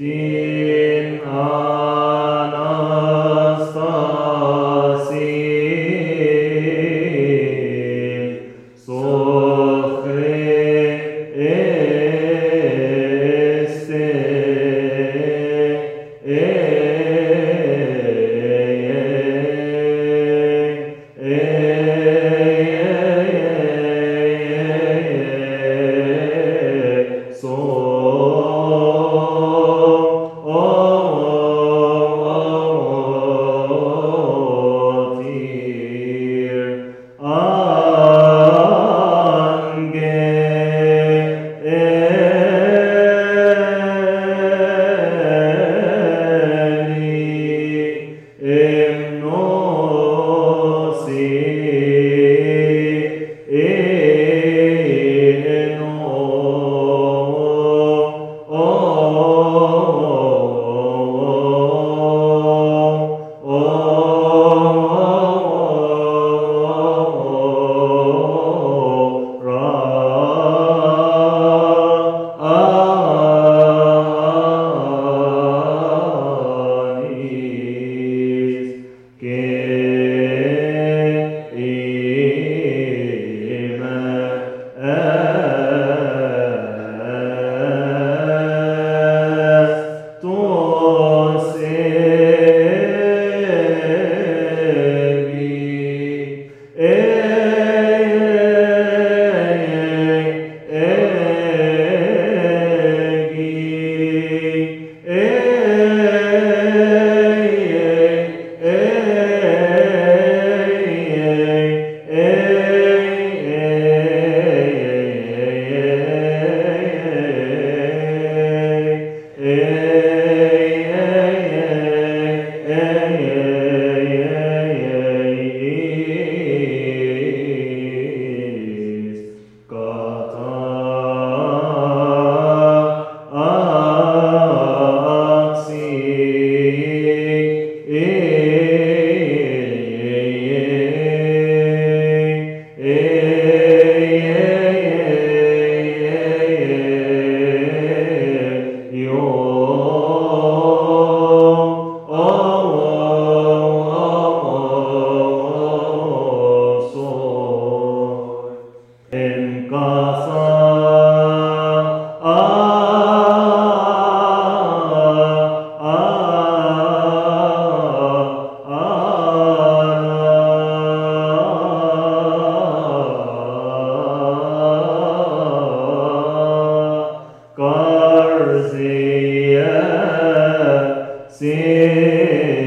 Din Anastasie, En Sing.